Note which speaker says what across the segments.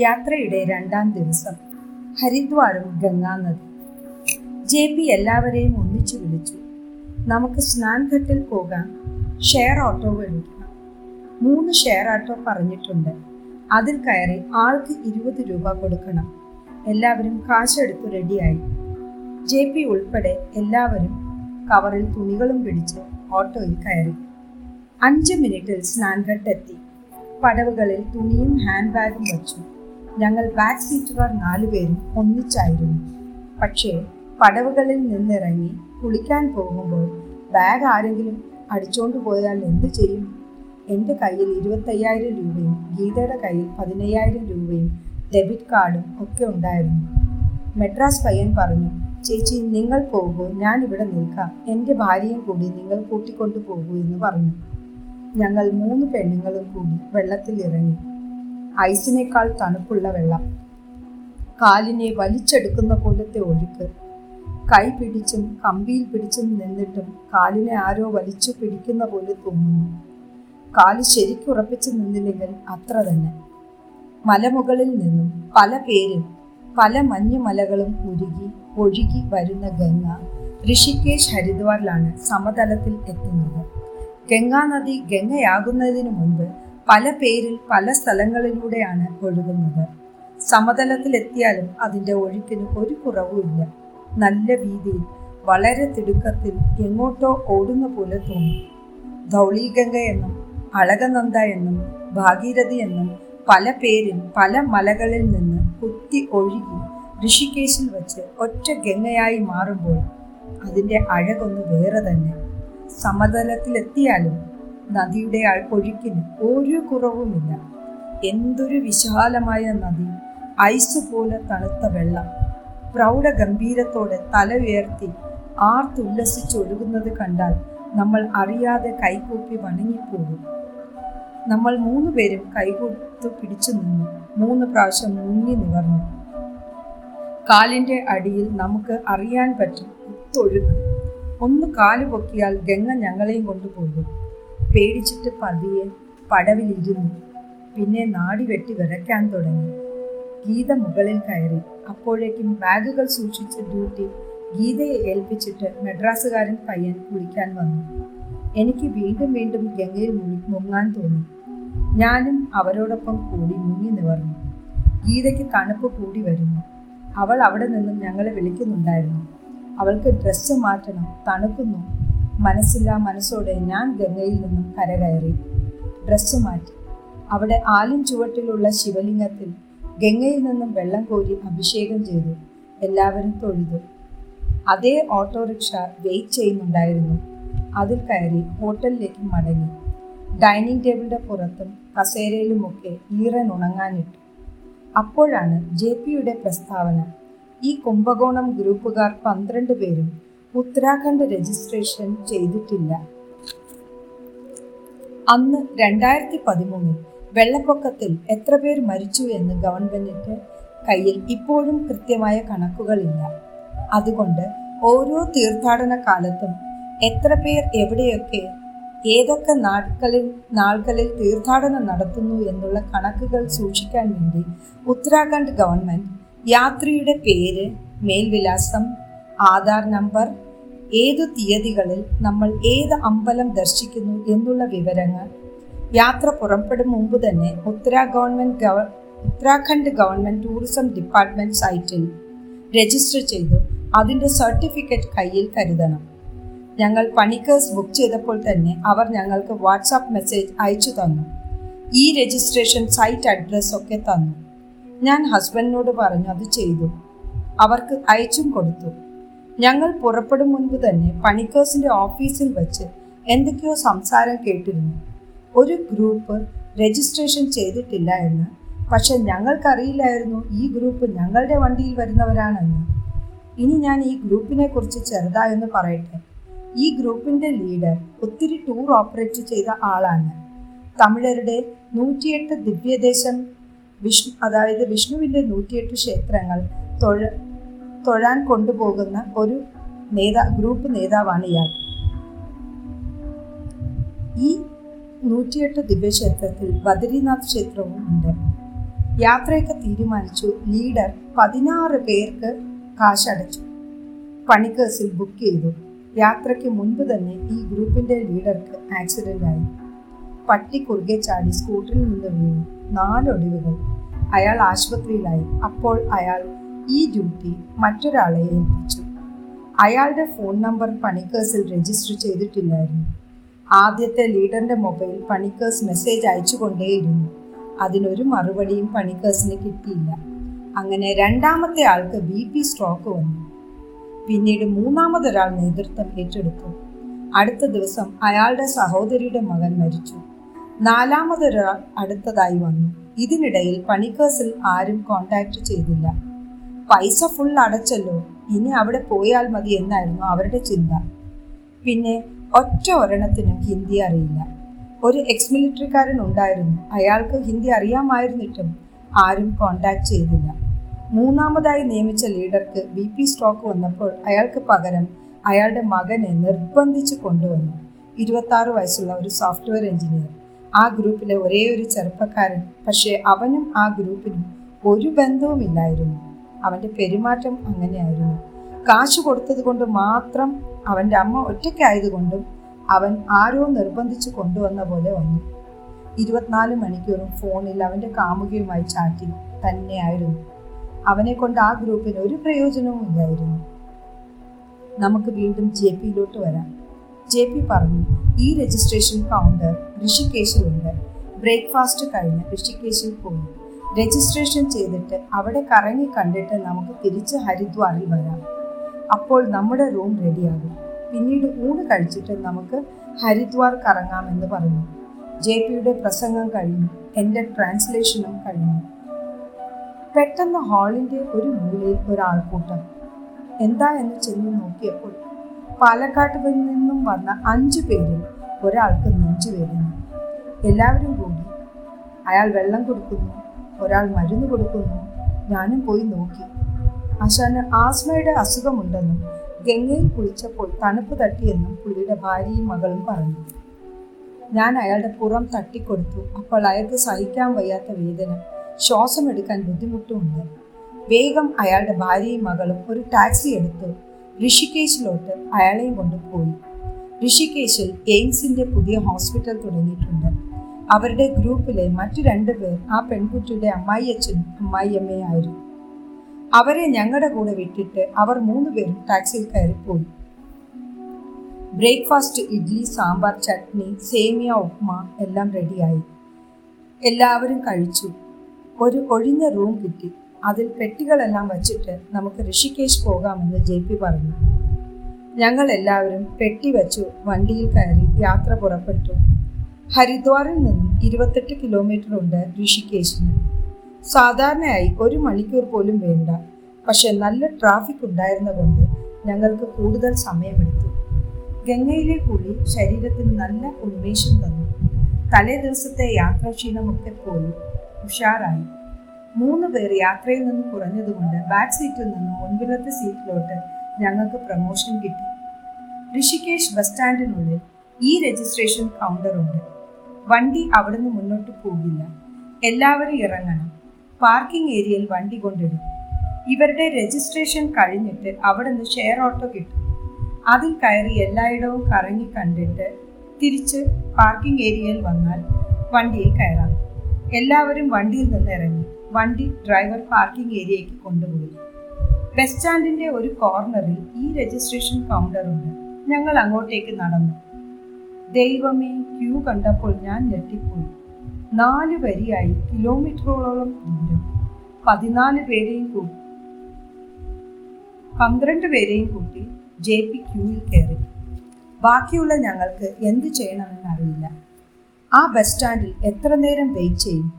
Speaker 1: യാത്രയുടെ രണ്ടാം ദിവസം ഹരിദ്വാറും ഗംഗാനദി. ജെ പി എല്ലാവരെയും ഒന്നിച്ചു വിളിച്ചു. നമുക്ക് സ്നാൻഘട്ടിൽ പോകാം. ഷെയർ ഓട്ടോ വിളിക്കണം മൂന്ന് ഷെയർ ഓട്ടോ പറഞ്ഞിട്ടുണ്ട്. അതിൽ കയറി ആൾക്ക് ഇരുപത് രൂപ കൊടുക്കണം. എല്ലാവരും കാശെടുത്ത് റെഡിയായി. ജെ പി ഉൾപ്പെടെ എല്ലാവരും കവറിൽ തുണികളും പിടിച്ച് ഓട്ടോയിൽ കയറി. അഞ്ച് മിനിറ്റിൽ സ്നാൻഘട്ട് എത്തി പടവുകളിൽ തുണിയും ഹാൻഡ് ബാഗും വച്ചു. ഞങ്ങൾ ബാക്ക് സീറ്റുകാർ നാലുപേരും ഒന്നിച്ചായിരുന്നു. പക്ഷേ പടവുകളിൽ നിന്നിറങ്ങി കുളിക്കാൻ പോകുമ്പോൾ ബാഗ് ആരെങ്കിലും അടിച്ചോണ്ട് പോയാൽ എന്തു ചെയ്യും? എന്റെ കയ്യിൽ ഇരുപത്തയ്യായിരം രൂപയും ഗീതയുടെ കയ്യിൽ പതിനയ്യായിരം രൂപയും ഡെബിറ്റ് കാർഡും ഒക്കെ ഉണ്ടായിരുന്നു. മെഡ്രാസ് പയ്യൻ പറഞ്ഞു ചേച്ചി നിങ്ങൾ പോകൂ ഞാൻ ഇവിടെ നിൽക്കാം. എന്റെ ഭാര്യയും കൂടി നിങ്ങൾ കൂട്ടിക്കൊണ്ടു പോകൂ എന്ന് പറഞ്ഞു. ഞങ്ങൾ മൂന്ന് പെണ്ണുങ്ങളും കൂടി വെള്ളത്തിൽ ഇറങ്ങി ഐസിനേക്കാൾ തണുപ്പുള്ള വെള്ളം. കാലിനെ വലിച്ചെടുക്കുന്ന പോലത്തെ ഒഴുക്ക്. കൈ പിടിച്ചും കമ്പിയിൽ പിടിച്ചും നിന്നിട്ടും കാലിനെ ആരോ വലിച്ചു പിടിക്കുന്ന പോലെ തോന്നുന്നു. കാൽ ശരിക്കുറപ്പിച്ചു നിന്നില്ലെങ്കിൽ അത്ര തന്നെ. മലമുകളിൽ നിന്നും പല പേരിൽ പല മഞ്ഞുമലകളും ഉരുകി ഒഴുകി വരുന്ന ഗംഗ ഋഷികേശ് ഹരിദ്വാറിലാണ് സമതലത്തിൽ എത്തുന്നത്. ഗംഗാനദി ഗംഗയാകുന്നതിന് മുൻപ് പല പേരിൽ പല സ്ഥലങ്ങളിലൂടെയാണ് ഒഴുകുന്നത്. സമതലത്തിലെത്തിയാലും അതിന്റെ ഒഴുക്കിന് ഒരു കുറവുമില്ല നല്ല വീതിയിൽ വളരെ തിടുക്കത്തിൽ എങ്ങോട്ടോ ഓടുന്ന പോലെ തോന്നും. ധൗളീഗംഗ എന്നും അളകനന്ദ എന്നും ഭാഗീരഥി എന്നും പല പേരിൽ പല മലകളിൽ നിന്ന് കുത്തി ഒഴുകി ഋഷികേശിൽ വച്ച് ഒറ്റ ഗംഗയായി മാറുമ്പോൾ അതിന്റെ അഴകൊന്ന് വേറെ തന്നെ. സമതലത്തിലെത്തിയാലും നദിയുടെ ഒഴുക്കിന് ഒരു കുറവുമില്ല. എന്തൊരു വിശാലമായ നദി. ഐസ് പോലെ തണുത്ത വെള്ളം. പ്രൗഢ ഗംഭീരത്തോടെ തല ഉയർത്തി ആർത്തുല്ലസിച്ചൊഴുകുന്നത് കണ്ടാൽ നമ്മൾ അറിയാതെ കൈകൂപ്പി വണങ്ങിപ്പോകും. നമ്മൾ മൂന്ന് പേരും കൈകൂത്തു പിടിച്ചു നിന്നു. മൂന്ന് പ്രാവശ്യം മുങ്ങി നിവർന്നു. കാലിന്റെ അടിയിൽ നമുക്ക് അറിയാൻ പറ്റും കുത്തൊഴുക്ക് ഒന്ന് കാൽ പൊക്കിയാൽ ഗംഗ ഞങ്ങളെയും കൊണ്ടുപോകും പേടിച്ചിട്ട് പതിയെ പടവിലിരുന്നു. പിന്നെ നാടി വെട്ടി വിറയ്ക്കാൻ തുടങ്ങി. ഗീത മുകളിൽ കയറി. അപ്പോഴേക്കും ബാഗുകൾ സൂക്ഷിച്ച ഡ്യൂട്ടി ഗീതയെ ഏൽപ്പിച്ചിട്ട് മെഡ്രാസുകാരൻ പയ്യൻ കുളിക്കാൻ വന്നു. എനിക്ക് വീണ്ടും വീണ്ടും ഗംഗയിൽ മുങ്ങാൻ തോന്നി. ഞാനും അവരോടൊപ്പം കൂടി മുങ്ങി നിവർന്നു. ഗീതയ്ക്ക് തണുപ്പ് കൂടി വരുന്നു. അവൾ അവിടെ നിന്നും ഞങ്ങളെ വിളിക്കുന്നുണ്ടായിരുന്നു. അവൾക്ക് ഡ്രസ്സ് മാറ്റണം തണുക്കുന്നു. മനസ്സില്ലാ മനസ്സോടെ ഞാൻ ഗംഗയിൽ നിന്നും കരകയറി. ഡ്രസ്സ് മാറ്റി. അവിടെ ആലിൻ ചുവട്ടിലുള്ള ശിവലിംഗത്തിൽ ഗംഗയിൽ നിന്നും വെള്ളം കോരി അഭിഷേകം ചെയ്തു. എല്ലാവരും തൊഴുതു. അതേ ഓട്ടോറിക്ഷ വെയിറ്റ് ചെയ്യുന്നുണ്ടായിരുന്നു. അതിൽ കയറി ഹോട്ടലിലേക്ക് മടങ്ങി. ഡൈനിങ് ടേബിളിന്റെ പുറത്തും കസേരയിലുമൊക്കെ ഈറൻ ഉണങ്ങാനിട്ടു. അപ്പോഴാണ് ജെ പിയുടെ പ്രസ്താവന. ഈ കുംഭകോണം ഗ്രൂപ്പുകാർ പന്ത്രണ്ട് പേരും ഉത്തരാഖണ്ഡ് രജിസ്ട്രേഷൻ ചെയ്തിട്ടില്ല. അന്ന് രണ്ടായിരത്തി പതിമൂന്നിൽ വെള്ളപ്പൊക്കത്തിൽ എത്ര പേർ മരിച്ചു എന്ന് ഗവൺമെന്റിന്റെ കയ്യിൽ ഇപ്പോഴും കൃത്യമായ കണക്കുകളില്ല. അതുകൊണ്ട് ഓരോ തീർത്ഥാടന കാലത്തും എത്ര പേർ എവിടെയൊക്കെ ഏതൊക്കെ നാട്കളിൽ നാളുകളിൽ തീർത്ഥാടനം നടത്തുന്നു എന്നുള്ള കണക്കുകൾ സൂക്ഷിക്കാൻ വേണ്ടി ഉത്തരാഖണ്ഡ് ഗവൺമെന്റ് യാത്രിയുടെ പേര് മേൽവിലാസം ആധാർ നമ്പർ ഏത് തീയതികളിൽ നമ്മൾ ഏത് അമ്പലം ദർശിക്കുന്നു എന്നുള്ള വിവരങ്ങൾ യാത്ര പുറപ്പെടും മുമ്പ് തന്നെ ഉത്തരാ ഗവൺമെന്റ് ഗവ ഉത്തരാഖണ്ഡ് ഗവൺമെന്റ് ടൂറിസം ഡിപ്പാർട്ട്മെന്റ് സൈറ്റിൽ രജിസ്റ്റർ ചെയ്തു അതിന്റെ സർട്ടിഫിക്കറ്റ് കയ്യിൽ കരുതണം. ഞങ്ങൾ പണിക്കേഴ്സ് ബുക്ക് ചെയ്തപ്പോൾ തന്നെ അവർ ഞങ്ങൾക്ക് വാട്സാപ്പ് മെസ്സേജ് അയച്ചു തന്നു. ഈ രജിസ്ട്രേഷൻ സൈറ്റ് അഡ്രസ് ഒക്കെ തന്നു. ഞാൻ ഹസ്ബൻഡിനോട് പറഞ്ഞു അത് ചെയ്തു. അവർക്ക് അയച്ചും കൊടുത്തു. ഞങ്ങൾ പുറപ്പെടും മുൻപ് തന്നെ പണിക്കേഴ്സിന്റെ ഓഫീസിൽ വെച്ച് എന്തൊക്കെയോ സംസാരം കേട്ടിരുന്നു. ഒരു ഗ്രൂപ്പ് രജിസ്ട്രേഷൻ ചെയ്തിട്ടില്ല എന്ന്. പക്ഷെ ഞങ്ങൾക്കറിയില്ലായിരുന്നു ഈ ഗ്രൂപ്പ് ഞങ്ങളുടെ വണ്ടിയിൽ വരുന്നവരാണെന്ന്. ഇനി ഞാൻ ഈ ഗ്രൂപ്പിനെ കുറിച്ച് ചെറുതായെന്ന് പറയട്ടെ. ഈ ഗ്രൂപ്പിന്റെ ലീഡർ ഒത്തിരി ടൂർ ഓപ്പറേറ്റ് ചെയ്ത ആളാണ്. തമിഴരുടെ നൂറ്റിയെട്ട് ദിവ്യദേശം വിഷ്ണു അതായത് വിഷ്ണുവിന്റെ നൂറ്റിയെട്ട് ക്ഷേത്രങ്ങൾ തൊഴ തൊഴാൻ കൊണ്ടുപോകുന്ന ഒരു നേതാ ഗ്രൂപ്പ് നേതാവാണ് ഇയാൾ. ഈ നൂറ്റിയെട്ട് ദിവ്യക്ഷേത്രത്തിൽ ബദരീനാഥ് ക്ഷേത്രവും ഉണ്ട്. യാത്രയൊക്കെ തീരുമാനിച്ചു. ലീഡർ പതിനാറ് പേർക്ക് കാശടച്ചു. പണിക്കേഴ്സിൽ ബുക്ക് ചെയ്തു. യാത്രയ്ക്ക് മുൻപ് തന്നെ ഈ ഗ്രൂപ്പിന്റെ ലീഡർക്ക് ആക്സിഡന്റ് ആയി പട്ടി കുറുകെ ചാടി സ്കൂട്ടറിൽ നിന്ന് വീണു. നാലൊടിവുകൾ. അയാൾ ആശുപത്രിയിലായി. അപ്പോൾ അയാൾ ഈ ഡ്യൂട്ടി മറ്റൊരാളെ ഏൽപ്പിച്ചു. അയാളുടെ ഫോൺ നമ്പർ പണിക്കേഴ്സിൽ രജിസ്റ്റർ ചെയ്തിട്ടില്ലായിരുന്നു. ആദ്യത്തെ ലീഡറിന്റെ മൊബൈൽ പണിക്കേഴ്സ് മെസ്സേജ് അയച്ചുകൊണ്ടേയിരുന്നു. അതിനൊരു മറുപടിയും പണിക്കേഴ്സിന് കിട്ടിയില്ല. അങ്ങനെ രണ്ടാമത്തെ ആൾക്ക് ബി പി സ്ട്രോക്ക് വന്നു. പിന്നീട് മൂന്നാമതൊരാൾ നേതൃത്വം ഏറ്റെടുത്തു. അടുത്ത ദിവസം അയാളുടെ സഹോദരിയുടെ മകൻ മരിച്ചു. നാലാമതൊരാൾ അടുത്തതായി വന്നു. ഇതിനിടയിൽ പണിക്കേഴ്സിൽ ആരും കോണ്ടാക്ട് ചെയ്തില്ല. പൈസ ഫുൾ അടച്ചല്ലോ. ഇനി അവിടെ പോയാൽ മതി എന്നായിരുന്നു അവരുടെ ചിന്ത. പിന്നെ ഒറ്റ ഒരെണ്ണത്തിനും ഹിന്ദി അറിയില്ല. ഒരു എക്സ് മിലിറ്ററിക്കാരൻ ഉണ്ടായിരുന്നു. അയാൾക്ക് ഹിന്ദി അറിയാമായിരുന്നിട്ടും ആരും കോണ്ടാക്ട് ചെയ്തില്ല. മൂന്നാമതായി നിയമിച്ച ലീഡർക്ക് ബി പി സ്ട്രോക്ക് വന്നപ്പോൾ അയാൾക്ക് പകരം അയാളുടെ മകനെ നിർബന്ധിച്ച് കൊണ്ടുവന്നു. ഇരുപത്തി വയസ്സുള്ള ഒരു സോഫ്റ്റ്വെയർ എഞ്ചിനീയർ ആ ഗ്രൂപ്പിലെ ഒരേ ഒരു ചെറുപ്പക്കാരൻ. പക്ഷേ അവനും ആ ഗ്രൂപ്പിനും ഒരു ബന്ധവുമില്ലായിരുന്നു. അവന്റെ പെരുമാറ്റം അങ്ങനെയായിരുന്നു. കാശ് കൊടുത്തത് കൊണ്ട് മാത്രം അവന്റെ അമ്മ ഒറ്റയ്ക്കായതുകൊണ്ടും അവൻ ആരോ നിർബന്ധിച്ച് കൊണ്ടുവന്ന പോലെ വന്നു. ഇരുപത്തിനാല് മണിക്കൂറും ഫോണിൽ അവന്റെ കാമുകിയുമായി ചാറ്റി തന്നെയായിരുന്നു. അവനെ കൊണ്ട് ആ ഗ്രൂപ്പിന് ഒരു പ്രയോജനവും ഇല്ലായിരുന്നു. നമുക്ക് വീണ്ടും ജെ പിയിലോട്ട് വരാം. ജെ പി പറഞ്ഞു ഈ രജിസ്ട്രേഷൻ കൗണ്ടർ ഋഷികേശിലുണ്ട്. ബ്രേക്ക്ഫാസ്റ്റ് കഴിഞ്ഞ് ഋഷികേശിൽ പോയി. രജിസ്ട്രേഷൻ ചെയ്തിട്ട് അവിടെ കറങ്ങി കണ്ടിട്ട് നമുക്ക് തിരിച്ച് ഹരിദ്വാറിൽ വരാം. അപ്പോൾ നമ്മുടെ റൂം റെഡിയാകും. പിന്നീട് ഊണ് കഴിച്ചിട്ട് നമുക്ക് ഹരിദ്വാർ കറങ്ങാമെന്ന് പറഞ്ഞു. ജെ പിയുടെ പ്രസംഗം കഴിഞ്ഞു. എന്റെ ട്രാൻസ്ലേഷനും കഴിഞ്ഞു. പെട്ടെന്ന് ഹാളിന്റെ ഒരു മൂലയിൽ ഒരാൾക്കൂട്ടം എന്താ എന്ന് ചെന്ന് നോക്കിയപ്പോൾ പാലക്കാട്ടിൽ നിന്നും വന്ന അഞ്ചു പേരിൽ ഒരാൾക്ക് നെഞ്ചുവേദന എല്ലാവരും കൂടി. അയാൾ വെള്ളം കൊടുക്കുന്നു. ഒരാൾ മരുന്ന് കൊടുക്കുന്നു. ഞാനും പോയി നോക്കി. ആശാന് ആസ്മയുടെ അസുഖമുണ്ടെന്നും ഗംഗയിൽ കുളിച്ചപ്പോൾ തണുപ്പ് തട്ടിയെന്നും പുള്ളിയുടെ ഭാര്യയും മകളും പറഞ്ഞു. ഞാൻ അയാളുടെ പുറം തട്ടിക്കൊടുത്തു. അപ്പോൾ അയാൾക്ക് സഹിക്കാൻ വയ്യാത്ത വേദന ശ്വാസം എടുക്കാൻ ബുദ്ധിമുട്ടുമുണ്ട്. വേഗം അയാളുടെ ഭാര്യയും മകളും ഒരു ടാക്സി എടുത്ത് ഋഷികേശിലോട്ട് അയാളെയും കൊണ്ട് പോയി. ഋഷികേശിൽ എയിംസിന്റെ പുതിയ ഹോസ്പിറ്റൽ തുടങ്ങിയിട്ടുണ്ട്. അവരുടെ ഗ്രൂപ്പിലെ മറ്റു രണ്ടുപേർ ആ പെൺകുട്ടിയുടെ അമ്മായിയച്ഛനും അമ്മായിയമ്മയും ആയിരുന്നു. അവരെ ഞങ്ങളുടെ കൂടെ വിട്ടിട്ട് അവർ മൂന്നുപേരും ടാക്സിയിൽ കയറിപ്പോയി. ബ്രേക്ക്ഫാസ്റ്റ് ഇഡ്ലി സാമ്പാർ ചട്നി സേമിയ ഉപ്മ എല്ലാം റെഡിയായി. എല്ലാവരും കഴിച്ചു. ഒരു ഒഴിഞ്ഞ റൂം കിട്ടി. അതിൽ പെട്ടികളെല്ലാം വച്ചിട്ട് നമുക്ക് ഋഷികേശ് പോകാമെന്ന് ജെ പി പറഞ്ഞു. ഞങ്ങൾ എല്ലാവരും പെട്ടി വച്ചു വണ്ടിയിൽ കയറി യാത്ര പുറപ്പെട്ടു. ഹരിദ്വാറിൽ നിന്നും ഇരുപത്തെട്ട് കിലോമീറ്റർ ഉണ്ട് ഋഷികേശിന്. സാധാരണയായി ഒരു മണിക്കൂർ പോലും വേണ്ട. പക്ഷെ നല്ല ട്രാഫിക് ഉണ്ടായിരുന്നതുകൊണ്ട് ഞങ്ങൾക്ക് കൂടുതൽ സമയമെടുത്തു. ഗംഗയിലെ കുളി ശരീരത്തിന് നല്ല ഉന്മേഷം തന്നു. തലേ ദിവസത്തെ യാത്രാക്ഷീണമൊക്കെ പോയി. ഉഷാറായി. മൂന്ന് പേർ യാത്രയിൽ നിന്ന് കുറഞ്ഞതുകൊണ്ട് ബാക്ക് സീറ്റിൽ നിന്ന് മുൻപിലത്തെ സീറ്റിലോട്ട് ഞങ്ങൾക്ക് പ്രമോഷൻ കിട്ടി. ഋഷികേശ് ബസ് സ്റ്റാൻഡിനുള്ളിൽ ഈ രജിസ്ട്രേഷൻ കൗണ്ടർ ഉണ്ട്. വണ്ടി അവിടുന്ന് മുന്നോട്ട് പോകില്ല. എല്ലാവരും ഇറങ്ങണം. പാർക്കിംഗ് ഏരിയയിൽ വണ്ടി കൊണ്ടിടും. ഇവരുടെ രജിസ്ട്രേഷൻ കഴിഞ്ഞിട്ട് അവിടുന്ന് ഷെയർ ഓട്ടോ കിട്ടും. അതിൽ കയറി എല്ലായിടവും കറങ്ങി കണ്ടിട്ട് തിരിച്ച് പാർക്കിംഗ് ഏരിയയിൽ വന്നാൽ വണ്ടിയിൽ കയറാം. എല്ലാവരും വണ്ടിയിൽ നിന്ന് ഇറങ്ങി. വണ്ടി ഡ്രൈവർ പാർക്കിംഗ് ഏരിയയ്ക്ക് കൊണ്ടുപോയി. ബസ് സ്റ്റാൻഡിന്റെ ഒരു കോർണറിൽ ഈ രജിസ്ട്രേഷൻ കൗണ്ടർ ഉണ്ട് ഞങ്ങൾ അങ്ങോട്ടേക്ക് നടന്നു. ദൈവമേ ക്യൂ കണ്ടപ്പോൾ ഞാൻ ഞെട്ടിപ്പോയി. നാല് വരിയായി കിലോമീറ്ററോളം ദൂരം. പതിനാല് പേരെയും പന്ത്രണ്ട് പേരെയും കൂട്ടി ജെ പി ക്യൂവിൽ കയറി. ബാക്കിയുള്ള ഞങ്ങൾക്ക് എന്ത് ചെയ്യണമെന്ന് അറിയില്ല ആ ബസ് സ്റ്റാൻഡിൽ എത്ര നേരം വെയിറ്റ് ചെയ്യും?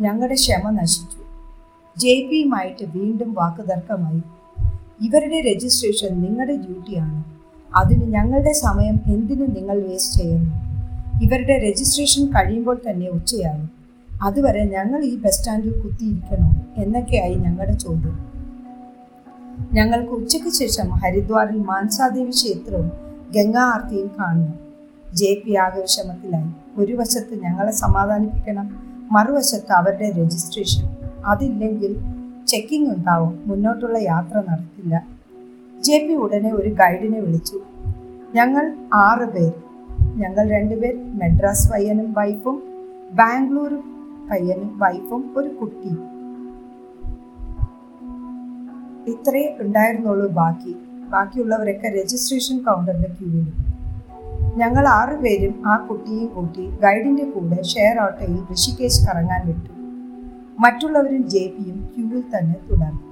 Speaker 1: ഞങ്ങളുടെ ക്ഷമ നശിച്ചു. ജെ പിയുമായിട്ട് വീണ്ടും വാക്കുതർക്കമായി ഇവരുടെ രജിസ്ട്രേഷൻ നിങ്ങളുടെ ഡ്യൂട്ടിയാണ്. അതിന് ഞങ്ങളുടെ സമയം എന്തിനു നിങ്ങൾ വേസ്റ്റ് ചെയ്യുന്നു? ഇവരുടെ രജിസ്ട്രേഷൻ കഴിയുമ്പോൾ തന്നെ ഉച്ചയാകും. അതുവരെ ഞങ്ങൾ ഈ ബസ് സ്റ്റാൻഡിൽ കുത്തിയിരിക്കണോ എന്നൊക്കെയായി ഞങ്ങളുടെ ചോദ്യം. ഞങ്ങൾക്ക് ഉച്ചയ്ക്ക് ശേഷം ഹരിദ്വാറിൽ മാൻസാദേവി ക്ഷേത്രവും ഗംഗാ ആർത്തിയും കാണുന്നു ജെ പി ആകെ ഒരു വശത്ത് ഞങ്ങളെ സമാധാനിപ്പിക്കണം മറുവശത്ത് അവരുടെ രജിസ്ട്രേഷൻ അതില്ലെങ്കിൽ ചെക്കിംഗ് ഉണ്ടാവും മുന്നോട്ടുള്ള യാത്ര നടക്കില്ല. ജെ പി ഉടനെ ഒരു ഗൈഡിനെ വിളിച്ചു. ഞങ്ങൾ ആറ് പേർ ഞങ്ങൾ രണ്ടുപേർ മെഡ്രാസ് പയ്യനും വൈഫും ബാംഗ്ലൂർ പയ്യനും വൈഫും ഒരു കുട്ടി. ഇത്രേ ഉണ്ടായിരുന്നുള്ളൂ ബാക്കി. ബാക്കിയുള്ളവരൊക്കെ രജിസ്ട്രേഷൻ കൗണ്ടറിന്റെ ക്യൂവിലും ഞങ്ങൾ ആറുപേരും ആ കുട്ടിയും കൂട്ടി ഗൈഡിന്റെ കൂടെ ഷെയർ ഓട്ടോയിൽ ഋഷികേശ് കറങ്ങാൻ വിട്ടു. മറ്റുള്ളവരും ജെ പിയും ക്യൂവിൽ തന്നെ തുടർന്നു.